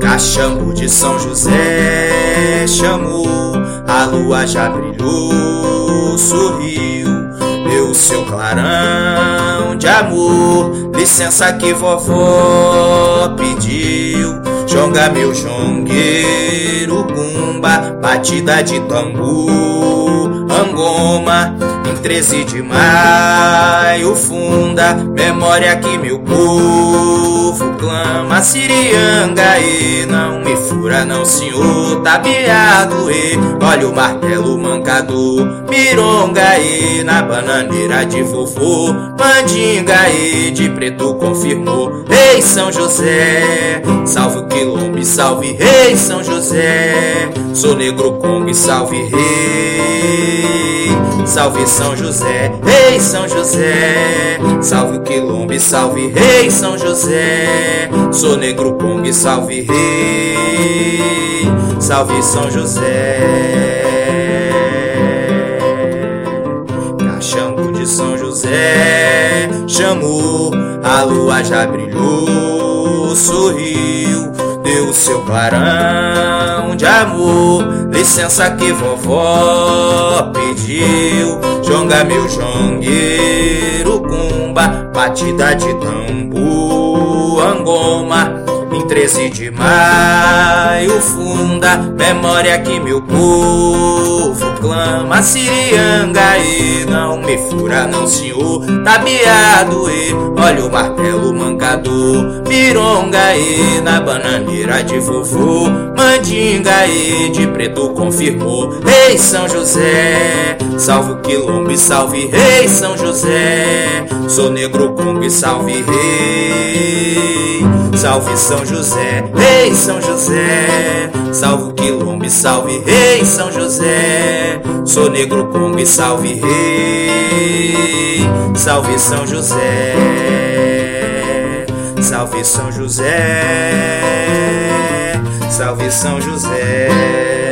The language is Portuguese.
Cachambo de São José chamou, a lua já brilhou, sorriu, deu seu clarão de amor. Licença que vovó pediu, jonga meu jongueiro, gumba, batida de tambor, angoma. Em 13 de maio funda, memória que meu povo clama, Sirianga e não me fura não senhor, tabiado e olha o martelo mancador, mironga e na bananeira de vovô, mandinga e de preto confirmou, Rei São José, salve o quilombo salve Rei São José, sou negro congo salve Rei, salve São José, Rei São José, salve o salve Rei São José, sou negro congo salve Rei, salve São José. Cachambo de São José chamou, a lua já brilhou, sorriu, deu seu clarão de amor. Licença que vovó pediu, jonga meu jongueiro, cumba, batida de tambor, angoma. Em 13 de maio funda, memória que meu povo clama, Sirianga e não me fura não senhor, tabiado e olha o martelo mancador, mironga e na bananeira de vovô, mandinga e de preto confirmou, Rei São José, salve o quilombo e salve Rei São José, sou negro congo e salve Rei, salve São José, Rei São José, salve o quilombo salve Rei São José, sou negro congo e salve Rei, salve São José, salve São José, salve São José.